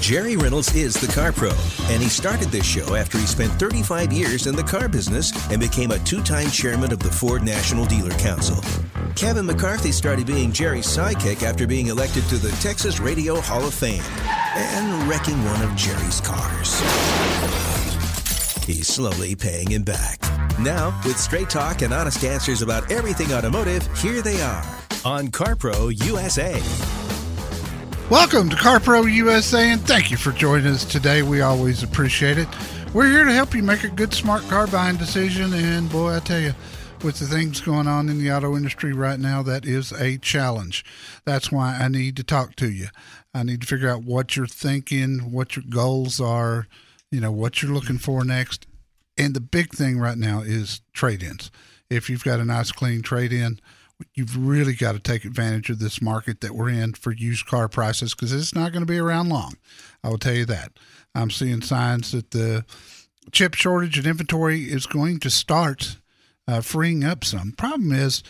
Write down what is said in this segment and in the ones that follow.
Jerry Reynolds is the car pro, and he started this show after he spent 35 years in the car business and became a two time chairman of the Ford National Dealer Council. Kevin McCarthy started being Jerry's sidekick after being elected to the Texas Radio Hall of Fame and wrecking one of Jerry's cars. He's slowly paying him back. Now, with straight talk and honest answers about everything automotive, here they are on CarPro USA. Welcome to CarPro USA and thank you for joining us today. We always appreciate it. We're here to help you make a good, smart car buying decision. And boy, I tell you, with the things going on in the auto industry right now, that is a challenge. That's why I need to talk to you. I need to figure out what you're thinking, what your goals are, you know, what you're looking for next. And the big thing right now is trade ins. If you've got a nice, clean trade in, you've really got to take advantage of this market that we're in for used car prices because it's not going to be around long. I will tell you that. I'm seeing signs that the chip shortage and inventory is going to start uh, freeing up some. Problem is,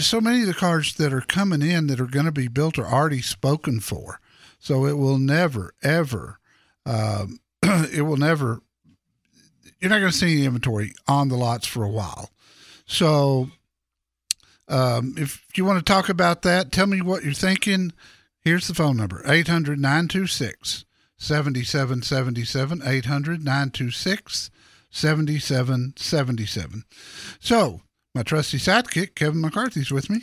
so many of the cars that are coming in that are going to be built are already spoken for. So it will never, ever, um, it will never, you're not going to see any inventory on the lots for a while. So um, if you want to talk about that, tell me what you're thinking. Here's the phone number 800 926 7777. 800 926 7777. So, my trusty sidekick, Kevin McCarthy's with me.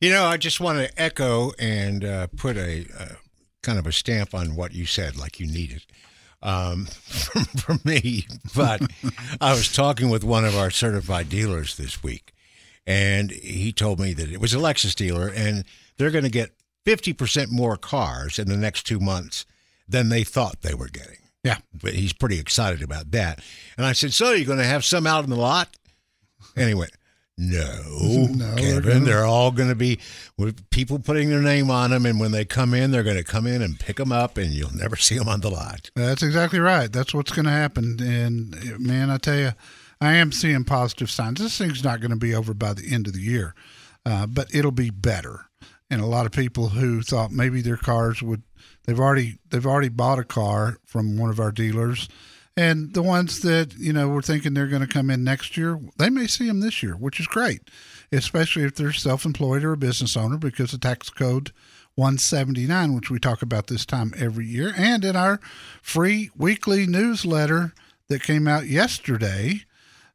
You know, I just want to echo and uh, put a uh, kind of a stamp on what you said, like you need it um, from, from me. But I was talking with one of our certified dealers this week, and he told me that it was a Lexus dealer, and they're going to get 50% more cars in the next two months than they thought they were getting. Yeah. But he's pretty excited about that. And I said, So you're going to have some out in the lot? And he went, No, No, they're Kevin, gonna- they're all going to be with people putting their name on them. And when they come in, they're going to come in and pick them up, and you'll never see them on the lot. That's exactly right. That's what's going to happen. And man, I tell you, I am seeing positive signs. This thing's not going to be over by the end of the year, uh, but it'll be better. And a lot of people who thought maybe their cars would, they've already they've already bought a car from one of our dealers, and the ones that you know were thinking they're going to come in next year, they may see them this year, which is great, especially if they're self-employed or a business owner, because the tax code 179, which we talk about this time every year, and in our free weekly newsletter that came out yesterday,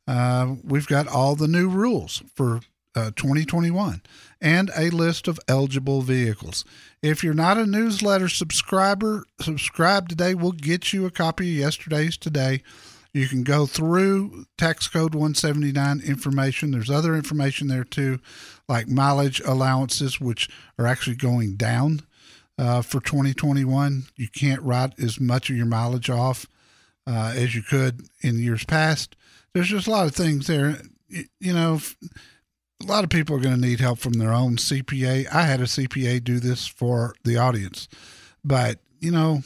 uh, we've got all the new rules for uh, 2021 and a list of eligible vehicles. If you're not a newsletter subscriber, subscribe today. We'll get you a copy of yesterday's today. You can go through tax code 179 information. There's other information there too, like mileage allowances, which are actually going down uh, for 2021. You can't write as much of your mileage off uh, as you could in years past. There's just a lot of things there. You, know, a lot of people are going to need help from their own CPA. I had a CPA do this for the audience, but you know,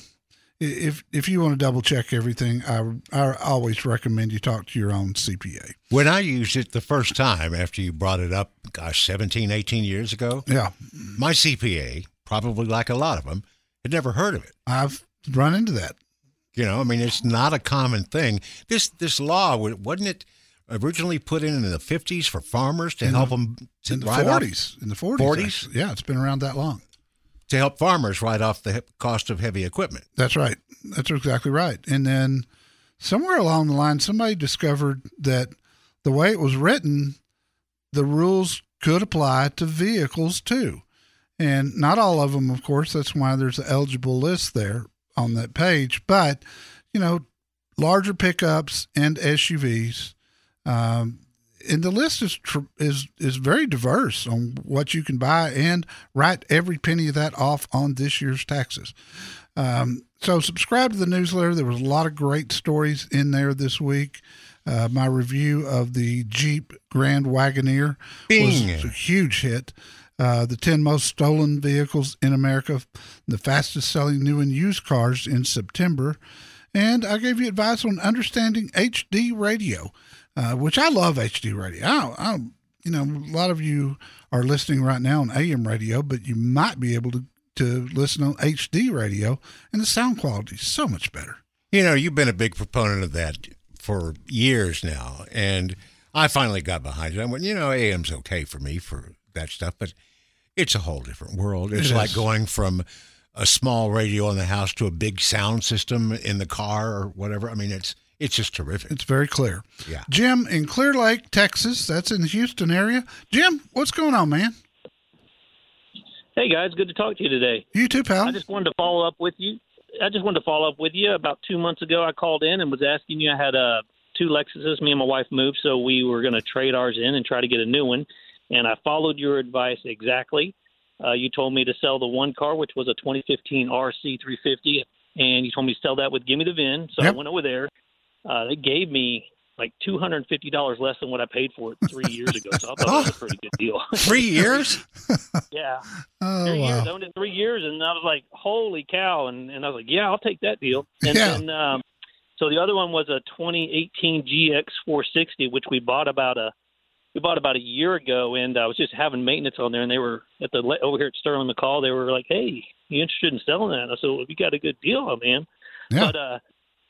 if if you want to double check everything, I I always recommend you talk to your own CPA. When I used it the first time after you brought it up, gosh, 17, 18 years ago, Yeah, my CPA, probably like a lot of them, had never heard of it. I've run into that. You know, I mean, it's not a common thing. This this law wasn't it originally put in in the fifties for farmers to In help the- them to In the write off- 40s, in the 40s, 40s? actually. yeah, it's been around that long. to help farmers write off the cost of heavy equipment. That's right. That's exactly right. And then somewhere along the line, somebody discovered that the way it was written, the rules could apply to vehicles too. And not all of them, of course. That's why there's an eligible list there on that page. But, you know, larger pickups and SUVs. Um, and the list is tr- is is very diverse on what you can buy and write every penny of that off on this year's taxes. Um, so subscribe to the newsletter. There was a lot of great stories in there this week. Uh, my review of the Jeep Grand Wagoneer was a huge hit. Uh, the 10 most stolen vehicles in America, the fastest selling new and used cars in September. And I gave you advice on understanding HD radio, uh, which I love HD radio. I, I, you know, a lot of you are listening right now on AM radio, but you might be able to to listen on HD radio, and the sound quality is so much better. You know, you've been a big proponent of that for years now, and I finally got behind it. I went, you know, AM's okay for me for that stuff, but it's a whole different world. It's It like going from a small radio in the house to a big sound system in the car or whatever. I mean, it's it's just terrific. It's very clear. Yeah. Jim in Clear Lake, Texas. That's in the Houston area. Jim, what's going on, man? Hey guys, good to talk to you today. You too, pal. I just wanted to follow up with you. I just wanted to follow up with you. About two months ago, I called in and was asking you. I had uh, two Lexuses. Me and my wife moved, so we were going to trade ours in and try to get a new one. And I followed your advice exactly. Uh, you told me to sell the one car, which was a 2015 RC350, and you told me to sell that with Give Me the VIN. So Yep. I went over there. Uh, they gave me like $250 less than what I paid for it three years ago. So I thought that was a pretty good deal. Three years? yeah oh, three years. I owned it three years, and I was like, "Holy cow!" And, and I was like, "Yeah, I'll take that deal." And Yeah. then, um, so the other one was a 2018 GX460, which we bought about a we bought about a year ago, and I was just having maintenance on there, and they were at the over here at Sterling McCall. They were like, "Hey, you interested in selling that?" And I said, "Well, you got a good deal, man." Yeah. But uh,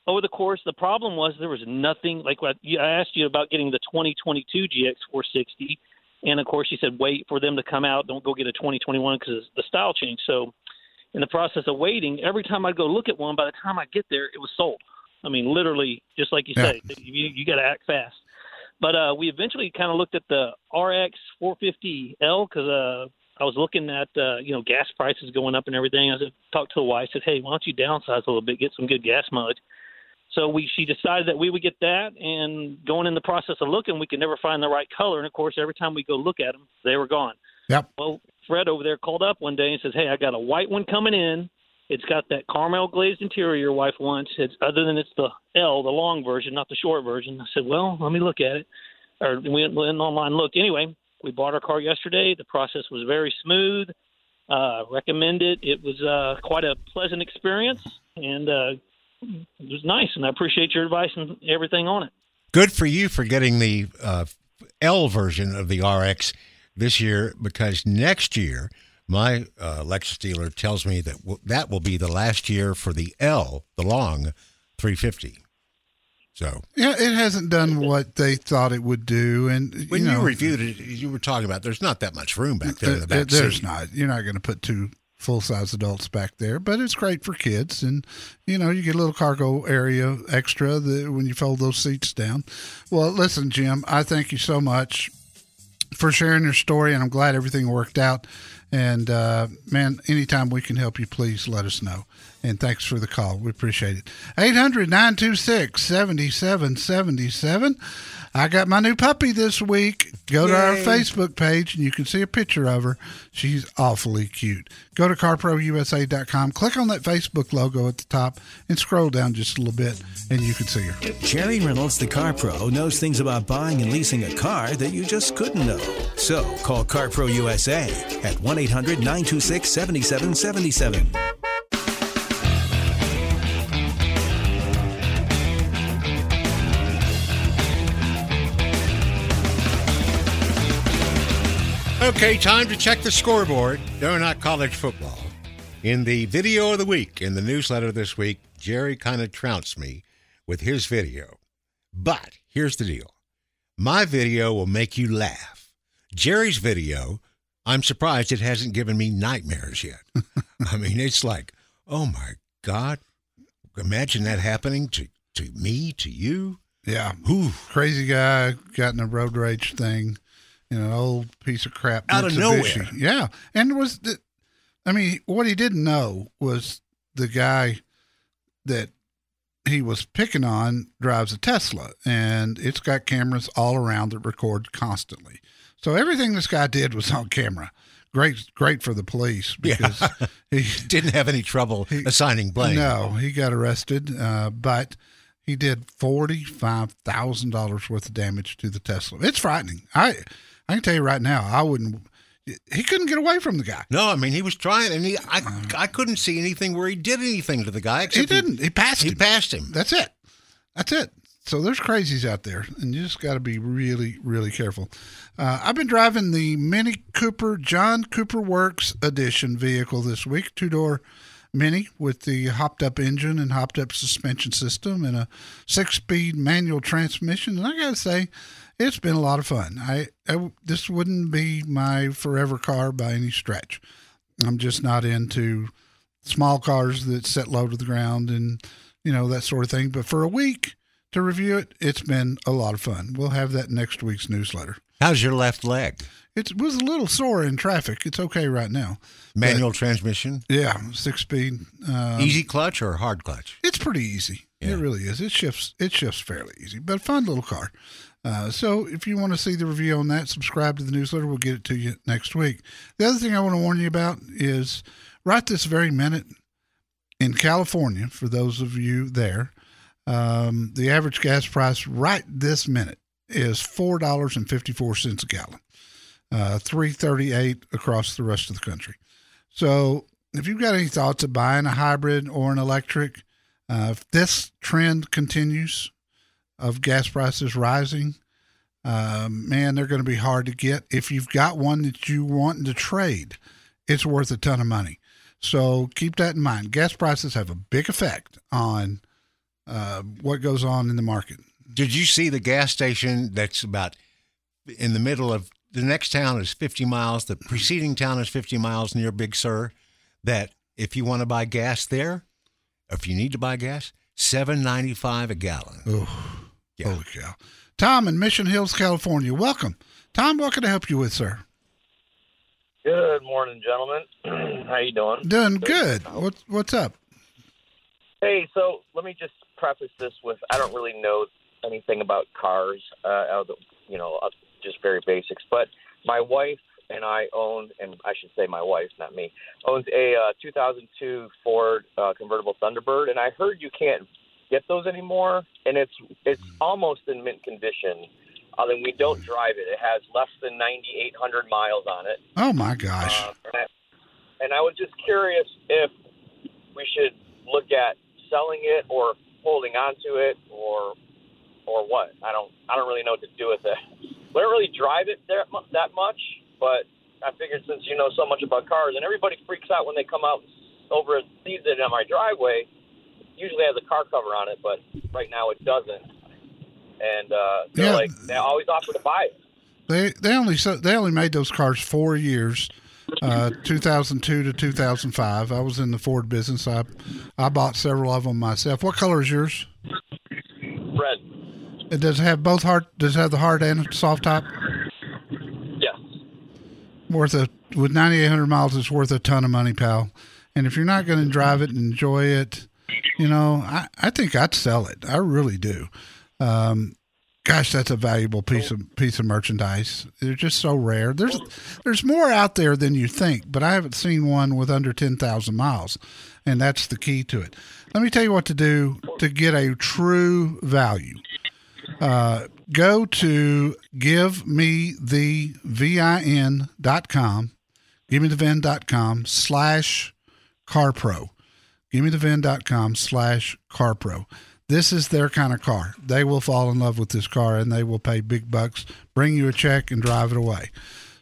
over the course, the problem was there was nothing like what I asked you about getting the 2022 GX460, and of course you said wait for them to come out. Don't go get a 2021 because the style changed. So, in the process of waiting, every time I'd go look at one, by the time I get there, it was sold. I mean, literally, just like you Yeah. say, you, you got to act fast. But uh, we eventually kind of looked at the RX 450L because uh, I was looking at uh, you know gas prices going up and everything. I said, talked to the wife, said, "Hey, why don't you downsize a little bit, get some good gas mileage?" So we she decided that we would get that, and going in the process of looking, we could never find the right color. And of course, every time we go look at them, they were gone. Yep. Well, Fred over there called up one day and says, "Hey, I got a white one coming in. It's got that caramel glazed interior your wife wants. It's other than it's the L, the long version, not the short version." I said, "Well, let me look at it." Or we went, online looked. Anyway, we bought our car yesterday. The process was very smooth. Uh, recommend it. It was uh, quite a pleasant experience, and uh, it was nice. And I appreciate your advice and everything on it. Good for you for getting the uh, L version of the RX this year because next year my uh, Lexus dealer tells me that w- that will be the last year for the L, the long 350. So Yeah, it hasn't done what they thought it would do, and when you you, reviewed it, you were talking about there's not that much room back there in the back there's seat. not. You're not going to put two full size adults back there, but it's great for kids, and you know you get a little cargo area extra that when you fold those seats down. Well, listen, Jim, I thank you so much for sharing your story, and I'm glad everything worked out. And uh, man, anytime we can help you, please let us know. And thanks for the call. We appreciate it. 800 926 7777. I got my new puppy this week. Go to our Facebook page and you can see a picture of her. She's awfully cute. Go to carprousa.com, click on that Facebook logo at the top, and scroll down just a little bit, and you can see her. Jerry Reynolds, the car pro, knows things about buying and leasing a car that you just couldn't know. So call CarPro USA at 1 800 926 7777. Okay, time to check the scoreboard. No, not college football. In the video of the week, in the newsletter this week, Jerry kind of trounced me with his video. But here's the deal my video will make you laugh. Jerry's video, I'm surprised it hasn't given me nightmares yet. I mean, it's like, oh my God, imagine that happening to, to me, to you. Yeah. Whew. Crazy guy got in a road rage thing in an old piece of crap. Out of nowhere. Yeah. And it was, the, I mean, what he didn't know was the guy that he was picking on drives a Tesla and it's got cameras all around that record constantly. So everything this guy did was on camera. Great, great for the police because he Didn't have any trouble He- assigning blame. no, he got arrested, uh, but he did forty five thousand dollars worth of damage to the Tesla. It's frightening. I I can tell you right now, I wouldn't. He couldn't get away from the guy. No, I mean he was trying, and he I, I couldn't see anything where he did anything to the guy. He didn't. He passed He, him. passed him. That's it. That's it. so there's crazies out there, and you just got to be really, really careful. Uh, I've been driving the Mini Cooper John Cooper Works Edition vehicle this week, two door Mini with the hopped up engine and hopped up suspension system and a six speed manual transmission. And I got to say, it's been a lot of fun. I, I this wouldn't be my forever car by any stretch. I'm just not into small cars that set low to the ground and you know that sort of thing. But for a week to review it, it's been a lot of fun. We'll have that next week's newsletter. How's your left leg? It was a little sore in traffic. It's okay right now. Manual but, transmission. Yeah, six speed. Um, easy clutch or hard clutch? It's pretty easy. Yeah. It really is. It shifts. It shifts fairly easy, but fun little car. Uh, so if you want to see the review on that, subscribe to the newsletter. We'll get it to you next week. The other thing I want to warn you about is right this very minute in California, for those of you there, um, the average gas price right this minute is four dollars and fifty four cents a gallon, uh, three thirty eight across the rest of the country. So if you've got any thoughts of buying a hybrid or an electric, uh, if this trend continues, of gas prices rising, um, man, they're going to be hard to get. If you've got one that you want to trade, it's worth a ton of money. So keep that in mind. Gas prices have a big effect on uh, what goes on in the market. Did you see the gas station that's about in the middle of the next town is 50 miles, the preceding town is 50 miles near Big Sur? That if you want to buy gas there, if you need to buy gas, seven ninety five a gallon. Oh. Yeah. Holy cow. Tom in Mission Hills, California. Welcome. Tom, what can I help you with, sir? Good morning, gentlemen. How you doing? Doing good. What's what's up? Hey, so let me just preface this with I don't really know anything about cars, uh, you know, uh, just very basics. But my wife and I own, and I should say my wife, not me, owns a uh, 2002 Ford uh, convertible Thunderbird, and I heard you can't get those anymore, and it's it's almost in mint condition. Uh, then we don't drive it. It has less than 9,800 miles on it. Oh my gosh! Uh, and, I, and I was just curious if we should look at selling it or holding on to it or or what. I don't I don't really know what to do with it. We don't really drive it there, that much, but I figured since you know so much about cars and everybody freaks out when they come out over and sees it on my driveway usually has a car cover on it, but right now it doesn't. And uh, they're yeah. like they always offer to buy it. They they only they only made those cars four years, uh, 2002 to 2005. I was in the Ford business. I I bought several of them myself. What color is yours? Red. It does it have both hard. Does it have the hard and soft top? Yes. Worth a with 9,800 miles, it's worth a ton of money, pal. And if you're not going to drive it and enjoy it, you know, I, I think I'd sell it. I really do. Um, gosh, that's a valuable piece of piece of merchandise. They're just so rare. There's there's more out there than you think, but I haven't seen one with under ten thousand miles, and that's the key to it. Let me tell you what to do to get a true value. Uh, go to give me the vin.com, give me the vin.com slash carpro GimmeTheVin.com slash CarPro. This is their kind of car. They will fall in love with this car and they will pay big bucks, bring you a check, and drive it away.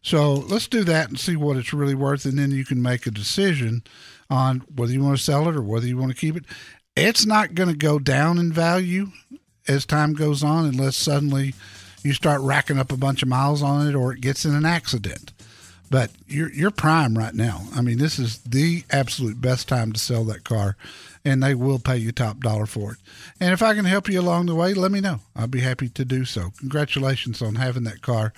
So let's do that and see what it's really worth, and then you can make a decision on whether you want to sell it or whether you want to keep it. It's not going to go down in value as time goes on unless suddenly you start racking up a bunch of miles on it or it gets in an accident. But you're you're prime right now. I mean, this is the absolute best time to sell that car, and they will pay you top dollar for it. And if I can help you along the way, let me know. I'll be happy to do so. Congratulations on having that car.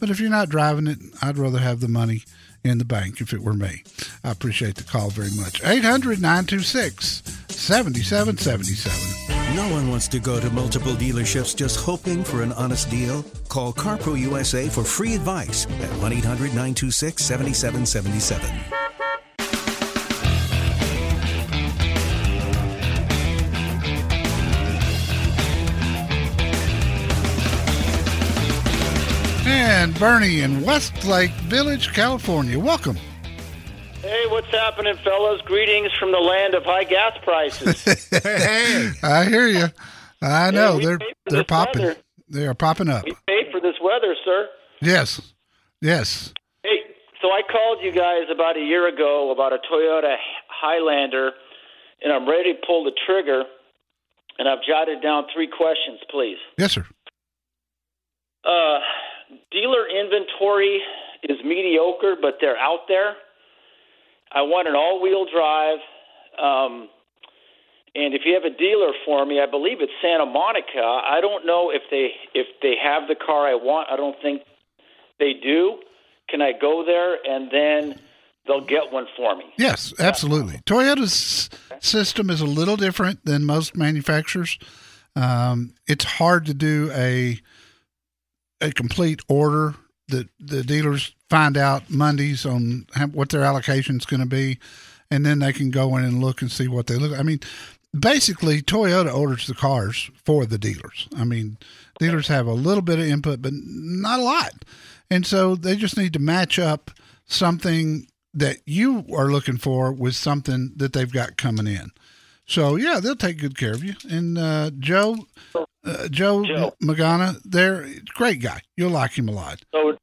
But if you're not driving it, I'd rather have the money in the bank if it were me. I appreciate the call very much. 800 926 7777. No one wants to go to multiple dealerships just hoping for an honest deal. Call CarPro USA for free advice at 1 800 926 7777. and Bernie in Westlake Village, California. Welcome. Hey, what's happening, fellas? Greetings from the land of high gas prices. hey, I hear you. I know they're they're popping. weather. They are popping up. We paid for this weather, sir. Yes, yes. Hey, so I called you guys about a year ago about a Toyota Highlander, and I'm ready to pull the trigger. And I've jotted down three questions, please. Yes, sir. Uh, dealer inventory is mediocre, but they're out there. I want an all-wheel drive. Um, and if you have a dealer for me, I believe it's Santa Monica. I don't know if they if they have the car I want. I don't think they do. Can I go there and then they'll get one for me? Yes, absolutely. Toyota's system is a little different than most manufacturers. Um, it's hard to do a a complete order. The the dealers find out Mondays on how, what their allocation is going to be, and then they can go in and look and see what they look. I mean, basically, Toyota orders the cars for the dealers. I mean, dealers have a little bit of input, but not a lot, and so they just need to match up something that you are looking for with something that they've got coming in. So yeah, they'll take good care of you. And uh, Joe, uh, Joe, Joe. Magana, they're great guy. You'll like him a lot. So,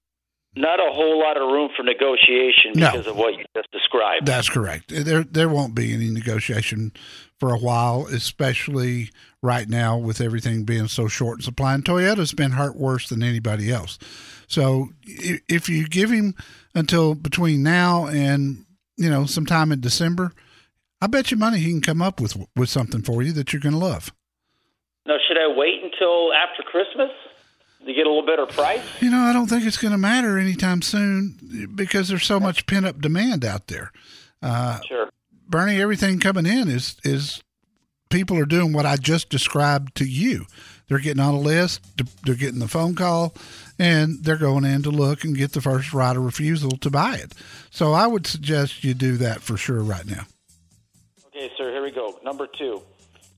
not a whole lot of room for negotiation No. because of what you just described. That's correct. There there won't be any negotiation for a while, especially right now with everything being so short in supply. And Toyota's been hurt worse than anybody else. So if you give him until between now and you know sometime in December, I bet you money he can come up with with something for you that you're going to love. Now, should I wait until after Christmas to get a little better price? You know, I don't think it's going to matter anytime soon because there's so much pent up demand out there. Uh, sure. Bernie, everything coming in is is people are doing what I just described to you. They're getting on a list, they're getting the phone call, and they're going in to look and get the first right of refusal to buy it. So I would suggest you do that for sure right now. Okay, sir, here we go. Number two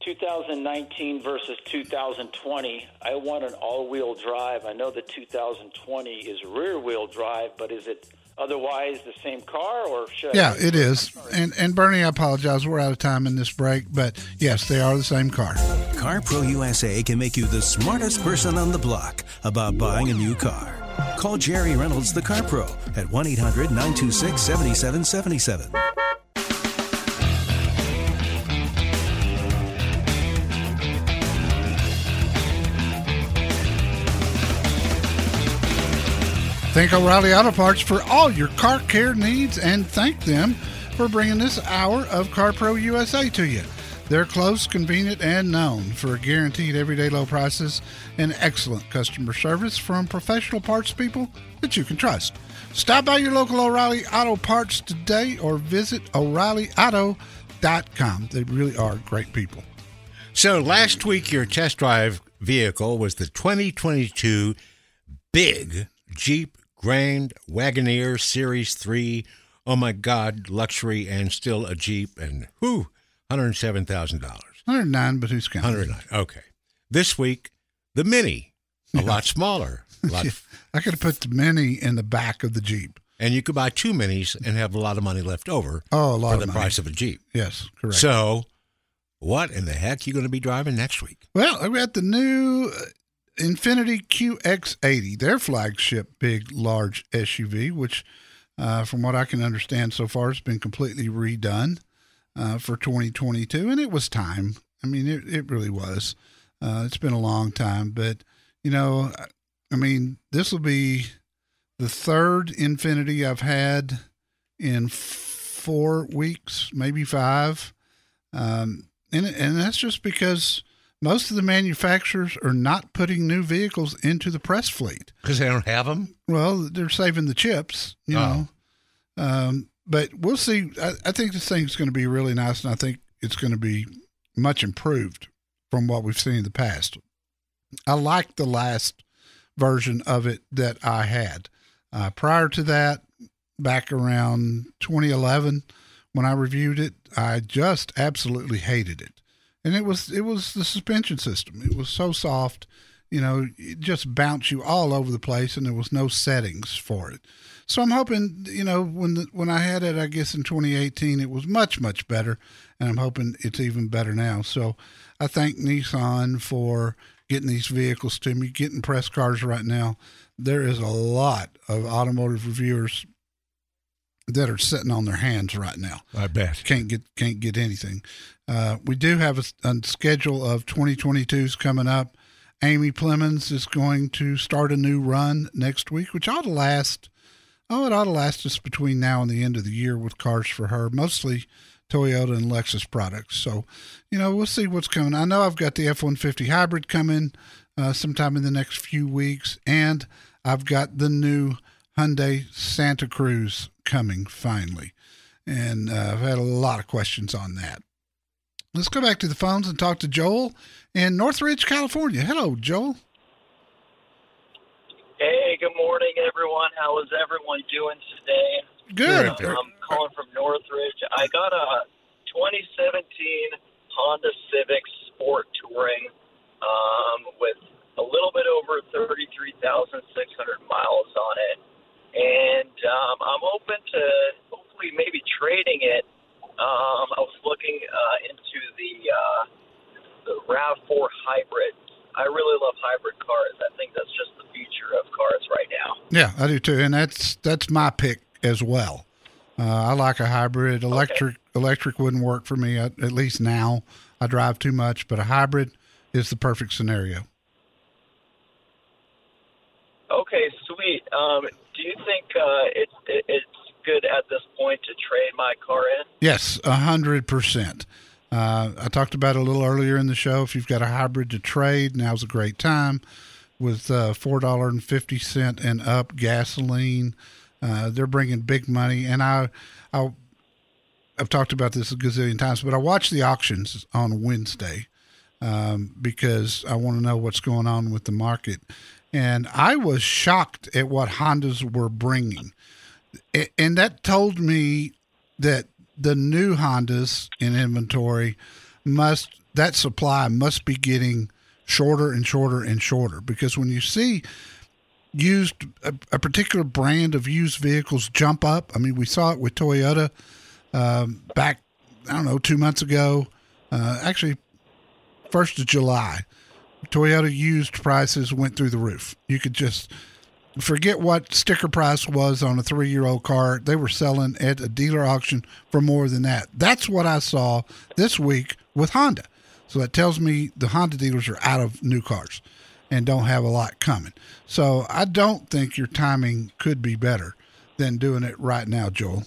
2019 versus 2020. I want an all wheel drive. I know the 2020 is rear wheel drive, but is it otherwise the same car or should Yeah, it is. And and Bernie, I apologize. We're out of time in this break, but yes, they are the same car. CarPro USA can make you the smartest person on the block about buying a new car. Call Jerry Reynolds, the Car Pro, at 1 800 926 7777. Thank O'Reilly Auto Parts for all your car care needs and thank them for bringing this hour of CarPro USA to you. They're close, convenient, and known for guaranteed everyday low prices and excellent customer service from professional parts people that you can trust. Stop by your local O'Reilly Auto Parts today or visit O'ReillyAuto.com. They really are great people. So last week, your test drive vehicle was the 2022 big Jeep Grand Wagoneer Series 3. Oh my God, luxury and still a Jeep, and whoo, $107,000. 109, but who's counting? 109. Okay. This week, the Mini, a lot smaller. A lot, I could have put the Mini in the back of the Jeep. and you could buy two Minis and have a lot of money left over Oh, a lot for the money. price of a Jeep. Yes, correct. So, what in the heck are you going to be driving next week? Well, I got the new uh, Infiniti QX80, their flagship big, large SUV, which, uh, from what I can understand so far, has been completely redone uh, for 2022. And it was time. I mean, it, it really was. Uh, it's been a long time. But, you know, I- mean, this will be the third Infiniti I've had in four weeks, maybe five. Um, and, and that's just because most of the manufacturers are not putting new vehicles into the press fleet. Because they don't have them? Well, they're saving the chips, you know. Um, but we'll see. I, I think this thing's going to be really nice, and I think it's going to be much improved from what we've seen in the past. I like the last version of it that I had. Uh, prior to that, back around 2011, when I reviewed it, I just absolutely hated it. And it was it was the suspension system. It was so soft, you know, it just bounced you all over the place, and there was no settings for it. So I'm hoping, you know, when the, when I had it, I guess in 2018, it was much much better, and I'm hoping it's even better now. So I thank Nissan for getting these vehicles to me, getting press cars right now. There is a lot of automotive reviewers that are sitting on their hands right now. I bet. Can't get can't get anything. Uh, we do have a, a schedule of 2022s coming up. Amy Plemons is going to start a new run next week, which ought to last. Oh, it ought to last us between now and the end of the year with cars for her, mostly Toyota and Lexus products. So, you know, we'll see what's coming. I know I've got the F 150 hybrid coming uh, sometime in the next few weeks, and I've got the new Hyundai Santa Cruz coming finally. And uh, I've had a lot of questions on that. Let's go back to the phones and talk to Joel in Northridge, California. Hello, Joel. Hey, good morning, everyone. How is everyone doing today? Good. I'm calling from Northridge. I got a 2017 Honda Civic Sport Touring um, with a little bit over 33,600 miles on it. And um, I'm open to hopefully maybe trading it. Um, I was looking uh, into the, uh, the RAV4 hybrid. I really love hybrid cars. I think that's just the future of cars right now. Yeah, I do too, and that's that's my pick as well. Uh, I like a hybrid. Electric okay. electric wouldn't work for me at, at, least now. I drive too much, but a hybrid is the perfect scenario. Okay, sweet. Um, do you think uh, it, it, it's good at this point to trade my car in? Yes, a hundred percent. Uh, I talked about it a little earlier in the show. If you've got a hybrid to trade, now's a great time with uh, four dollar and fifty cent and up gasoline. Uh, they're bringing big money, and I, I, I've talked about this a gazillion times, but I watch the auctions on Wednesday um, because I want to know what's going on with the market, and I was shocked at what Hondas were bringing, and that told me that the new Hondas in inventory must that supply must be getting shorter and shorter and shorter because when you see used a, a, particular brand of used vehicles jump up. I mean, we saw it with Toyota um, back, I don't know, two months ago. Uh, actually, first of July, Toyota used prices went through the roof. You could just forget what sticker price was on a three year old car. They were selling at a dealer auction for more than that. That's what I saw this week with Honda. So that tells me the Honda dealers are out of new cars and don't have a lot coming. So I don't think your timing could be better than doing it right now, Joel.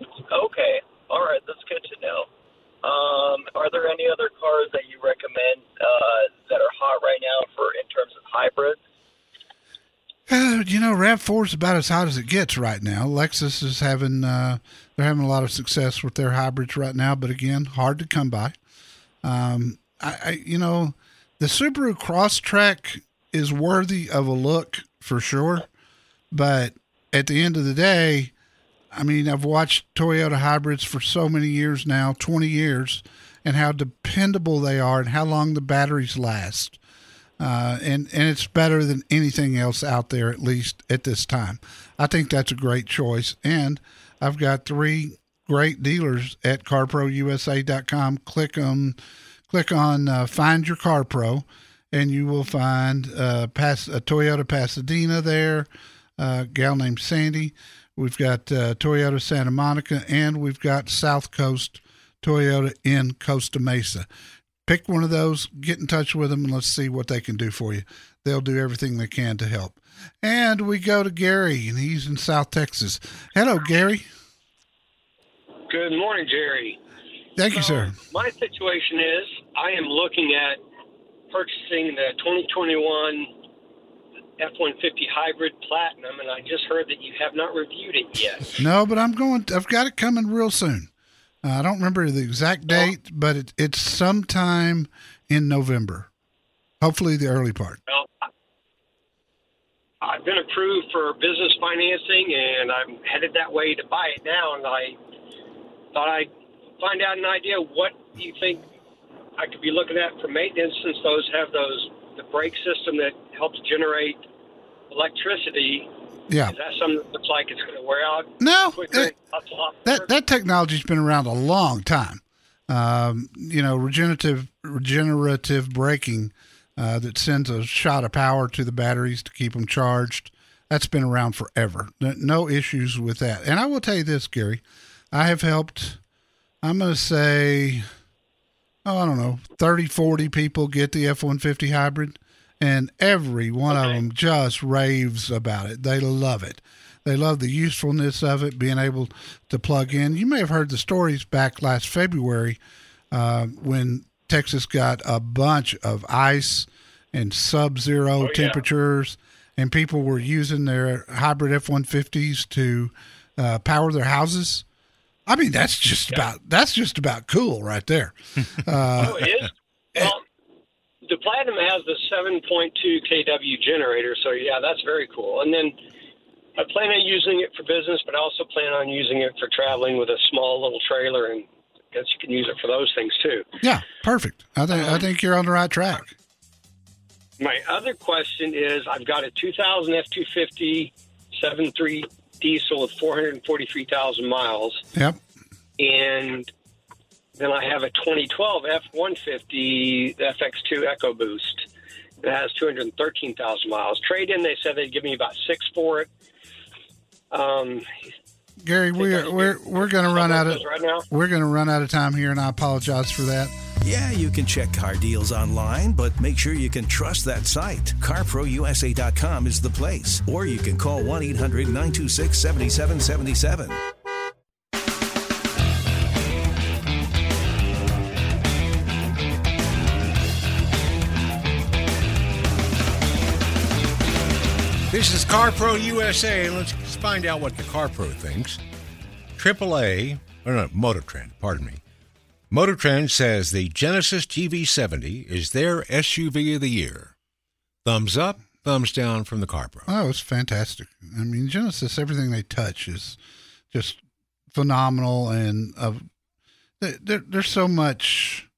Uh, Okay. All right. That's good to know. Um, are there any other cars that you recommend uh, that are hot right now for in terms of hybrids? Uh, you know, Rav4 is about as hot as it gets right now. Lexus is having uh, they're having a lot of success with their hybrids right now, but again, hard to come by. Um, I, I you know, the Subaru Crosstrek is worthy of a look for sure, but at the end of the day, I mean, I've watched Toyota hybrids for so many years now, 20 years, and how dependable they are and how long the batteries last. Uh, and, and it's better than anything else out there, at least at this time. I think that's a great choice. And I've got three great dealers at carprousa.com. Click on click on uh, Find Your Car Pro, and you will find uh, Pas- a Toyota Pasadena there, a gal named Sandy. We've got uh, Toyota Santa Monica, and we've got South Coast Toyota in Costa Mesa. Pick one of those, get in touch with them, and let's see what they can do for you. They'll do everything they can to help. And we go to Gary, and he's in South Texas. Hello, Gary. Good morning, Jerry. Thank you, sir. My situation is I am looking at purchasing the 2021 F 150 Hybrid Platinum, and I just heard that you have not reviewed it yet. No, but I'm going, to, I've got it coming real soon. Uh, I don't remember the exact date, but it, it's sometime in November. Hopefully, the early part. Well, I've been approved for business financing, and I'm headed that way to buy it now. And I thought I'd find out an idea what you think I could be looking at for maintenance since those have those the brake system that helps generate electricity. Yeah. Is that something that looks like it's going to wear out No, it- Lots of lot that that technology's been around a long time. Um, you know, regenerative regenerative braking uh, that sends a shot of power to the batteries to keep them charged. That's been around forever. No, no issues with that. And I will tell you this, Gary, I have helped. I'm going to say, oh, I don't know, 30, 40 people get the F 150 hybrid, and every one of them just raves about it. They love it. They love the usefulness of it, being able to plug in. You may have heard the stories back last February uh, when Texas got a bunch of ice and sub zero yeah. temperatures, and people were using their hybrid F 150s to uh, power their houses. I mean, that's just about that's just about cool right there. Uh, Oh, it is. Well, the Platinum has the 7.2 kW generator, so yeah, that's very cool. And then I plan on using it for business, but I also plan on using it for traveling with a small little trailer, and I guess you can use it for those things too. yeah, perfect. I think I think you're on the right track. My other question is I've got a 2000 F250 7.3 diesel with 443,000 miles, Yep. and then I have a 2012 F150 FX2 EcoBoost that has 213,000 miles. Trade in, they said they'd give me about six for it. Um, Gary, we're we're we're going to run out of right now. we're going to run out of time here, and I apologize for that. Yeah, you can check car deals online, but make sure you can trust that site. CarProUSA.com is the place. Or you can call 1 800 926 7777. This is CarPro USA, let's find out what the CarPro thinks. AAA, or no, Motor Trend, pardon me. Motor Trend says the Genesis GV70 is their SUV of the year. Thumbs up, thumbs down from the CarPro. Oh, it's fantastic. I mean, Genesis, everything they touch is just phenomenal, and uh, of they're they're so much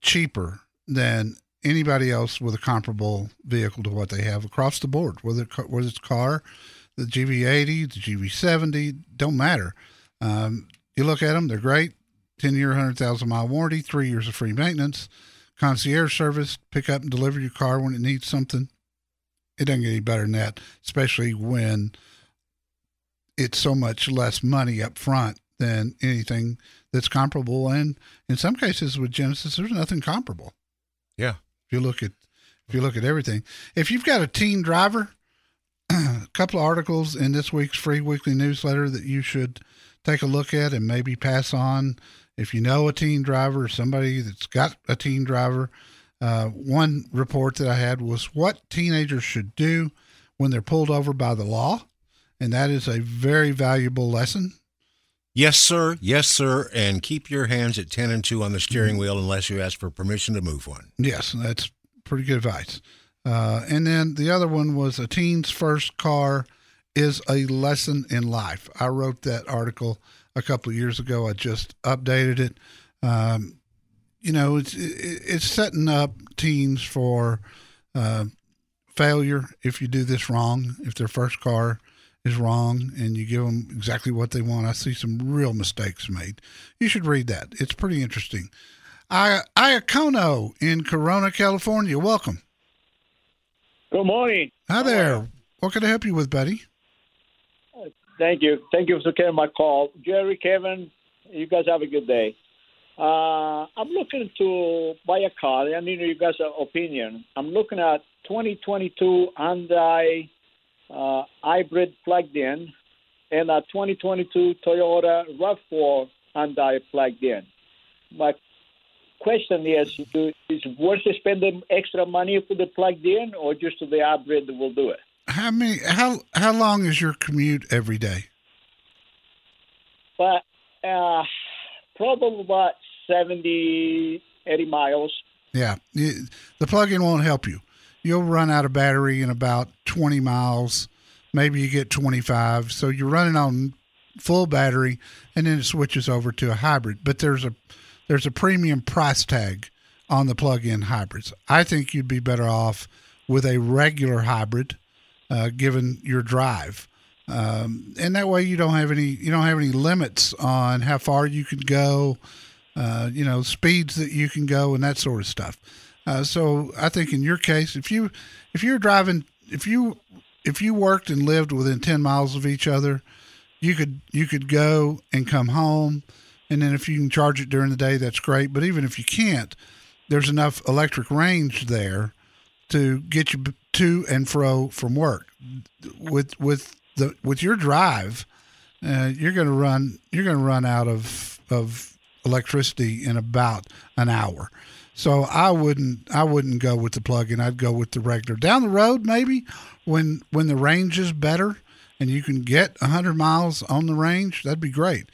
cheaper than anybody else with a comparable vehicle to what they have across the board. Whether whether it's car, the GV80, the GV70, don't matter. Um, you look at them; they're great. Ten year, hundred thousand mile warranty, three years of free maintenance, concierge service, pick up and deliver your car when it needs something it doesn't get any better than that, especially when it's so much less money up front than anything that's comparable. And in some cases with Genesis, there's nothing comparable. Yeah. If you look at if you look at everything, if you've got a teen driver, couple of articles in this week's free weekly newsletter that you should take a look at and maybe pass on. If you know a teen driver or somebody that's got a teen driver, uh, one report that I had was what teenagers should do when they're pulled over by the law. And that is a very valuable lesson. Yes, sir. Yes, sir. And keep your hands at 10 and 2 on the steering wheel unless you ask for permission to move one. Yes, that's pretty good advice. Uh, and then the other one was a teen's first car is a lesson in life. I wrote that article a couple of years ago. I just updated it. Um, you know, it's it's setting up teens for uh, failure if you do this wrong. If their first car is wrong and you give them exactly what they want, I see some real mistakes made. You should read that. It's pretty interesting. I Iacono in Corona, California. Welcome. Good morning. Hi there. What can I help you with, buddy? Thank you. Thank you for taking my call. Jerry, Kevin, you guys have a good day. Uh, I'm looking to buy a car. I need you guys' opinion. I'm looking at 2022 Hyundai uh, hybrid plugged in and a 2022 Toyota RAV4 Hyundai plugged in. My question is, do- is it worth spending extra money for the plugged in or just the hybrid will do it? How many? How how long is your commute every day? but uh, probably about 70, 80 miles. Yeah, the plug-in won't help you. You'll run out of battery in about 20 miles. Maybe you get 25. So you're running on full battery, and then it switches over to a hybrid. But there's a there's a premium price tag on the plug-in hybrids. I think you'd be better off with a regular hybrid, uh, given your drive, um, and that way you don't have any you don't have any limits on how far you can go, uh, you know, speeds that you can go, and that sort of stuff. Uh, so I think in your case, if you if you're driving, if you if you worked and lived within ten miles of each other, you could you could go and come home, and then if you can charge it during the day, that's great. But even if you can't, there's enough electric range there to get you to and fro from work. With with the with your drive, uh, you're going to run you're going to run out of of electricity in about an hour. So I wouldn't I wouldn't go with the plug-in. I'd go with the regular. Down the road, maybe when when the range is better and you can get 100 miles on the range, that'd be great.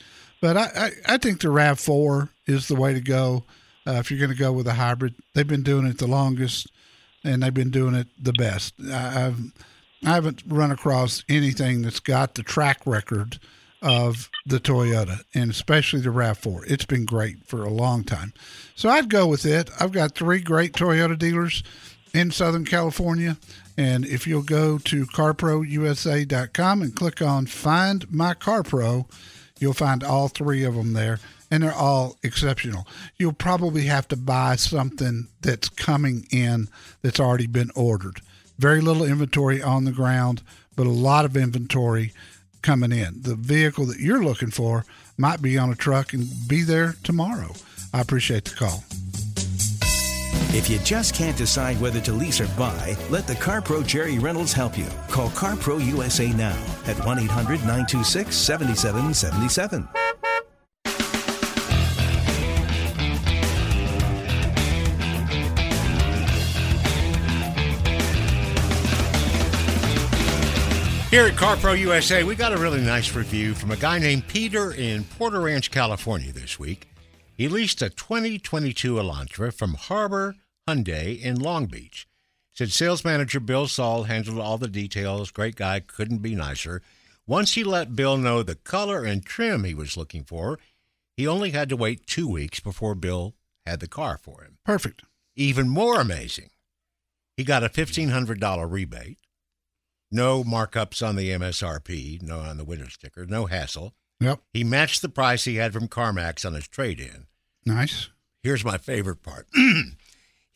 But I, I, I think the RAV4 is the way to go uh, if you're going to go with a hybrid. They've been doing it the longest, and they've been doing it the best. I, I've I haven't run across anything that's got the track record of the Toyota, and especially the RAV4. It's been great for a long time. So I'd go with it. I've got three great Toyota dealers in Southern California. And if you'll go to carprousa.com and click on Find My Car Pro, you'll find all three of them there. And they're all exceptional. You'll probably have to buy something that's coming in that's already been ordered. Very little inventory on the ground, but a lot of inventory coming in. The vehicle that you're looking for might be on a truck and be there tomorrow. I appreciate the call. If you just can't decide whether to lease or buy, let the CarPro Jerry Reynolds help you. Call CarPro USA now at 1 800 926 7777. Here at CarPro USA, we got a really nice review from a guy named Peter in Porter Ranch, California this week. He leased a 2022 Elantra from Harbor Hyundai in Long Beach. Said sales manager Bill Saul handled all the details. Great guy, couldn't be nicer. Once he let Bill know the color and trim he was looking for, he only had to wait two weeks before Bill had the car for him. Perfect. Even more amazing, he got a $1,500 rebate. No markups on the MSRP, no on the window sticker, no hassle. Yep. He matched the price he had from CarMax on his trade in. Nice. Here's my favorite part.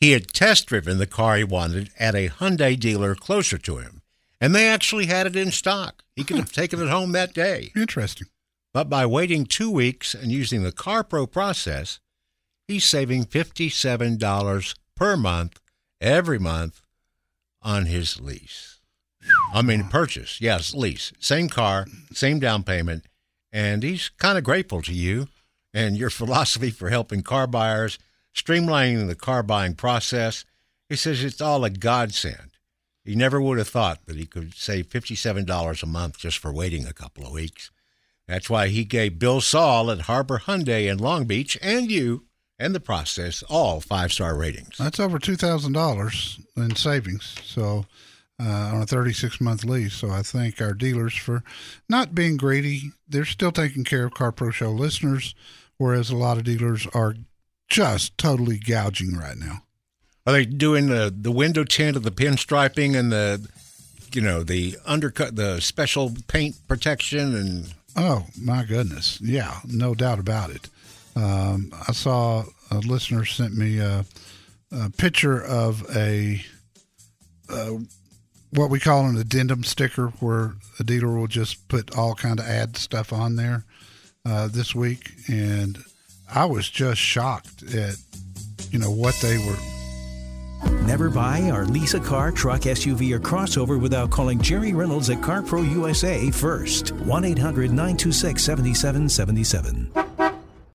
he had test driven the car he wanted at a Hyundai dealer closer to him, and they actually had it in stock. He could have taken it home that day. Interesting. But by waiting two weeks and using the CarPro process, he's saving $57 per month every month on his lease. I mean, purchase. Yes, lease. Same car, same down payment. And he's kind of grateful to you and your philosophy for helping car buyers, streamlining the car buying process. He says it's all a godsend. He never would have thought that he could save $57 a month just for waiting a couple of weeks. That's why he gave Bill Saul at Harbor Hyundai in Long Beach and you and the process all five star ratings. That's over two thousand dollars in savings. So uh, on a 36 month lease. So I thank our dealers for not being greedy. They're still taking care of Car Pro Show listeners, whereas a lot of dealers are just totally gouging right now. Are they doing the the window tint of the pinstriping and the you know the undercut the special paint protection and? Oh my goodness. Yeah no doubt about it. Um, i saw a listener sent me a, a picture of a, a what we call an addendum sticker, where a dealer will just put all kind of ad stuff on there uh, this week, and I was just shocked at you know what they were. Never buy or lease a car, truck, SUV, or crossover without calling Jerry Reynolds at CarPro USA first. 1 800 926 7777.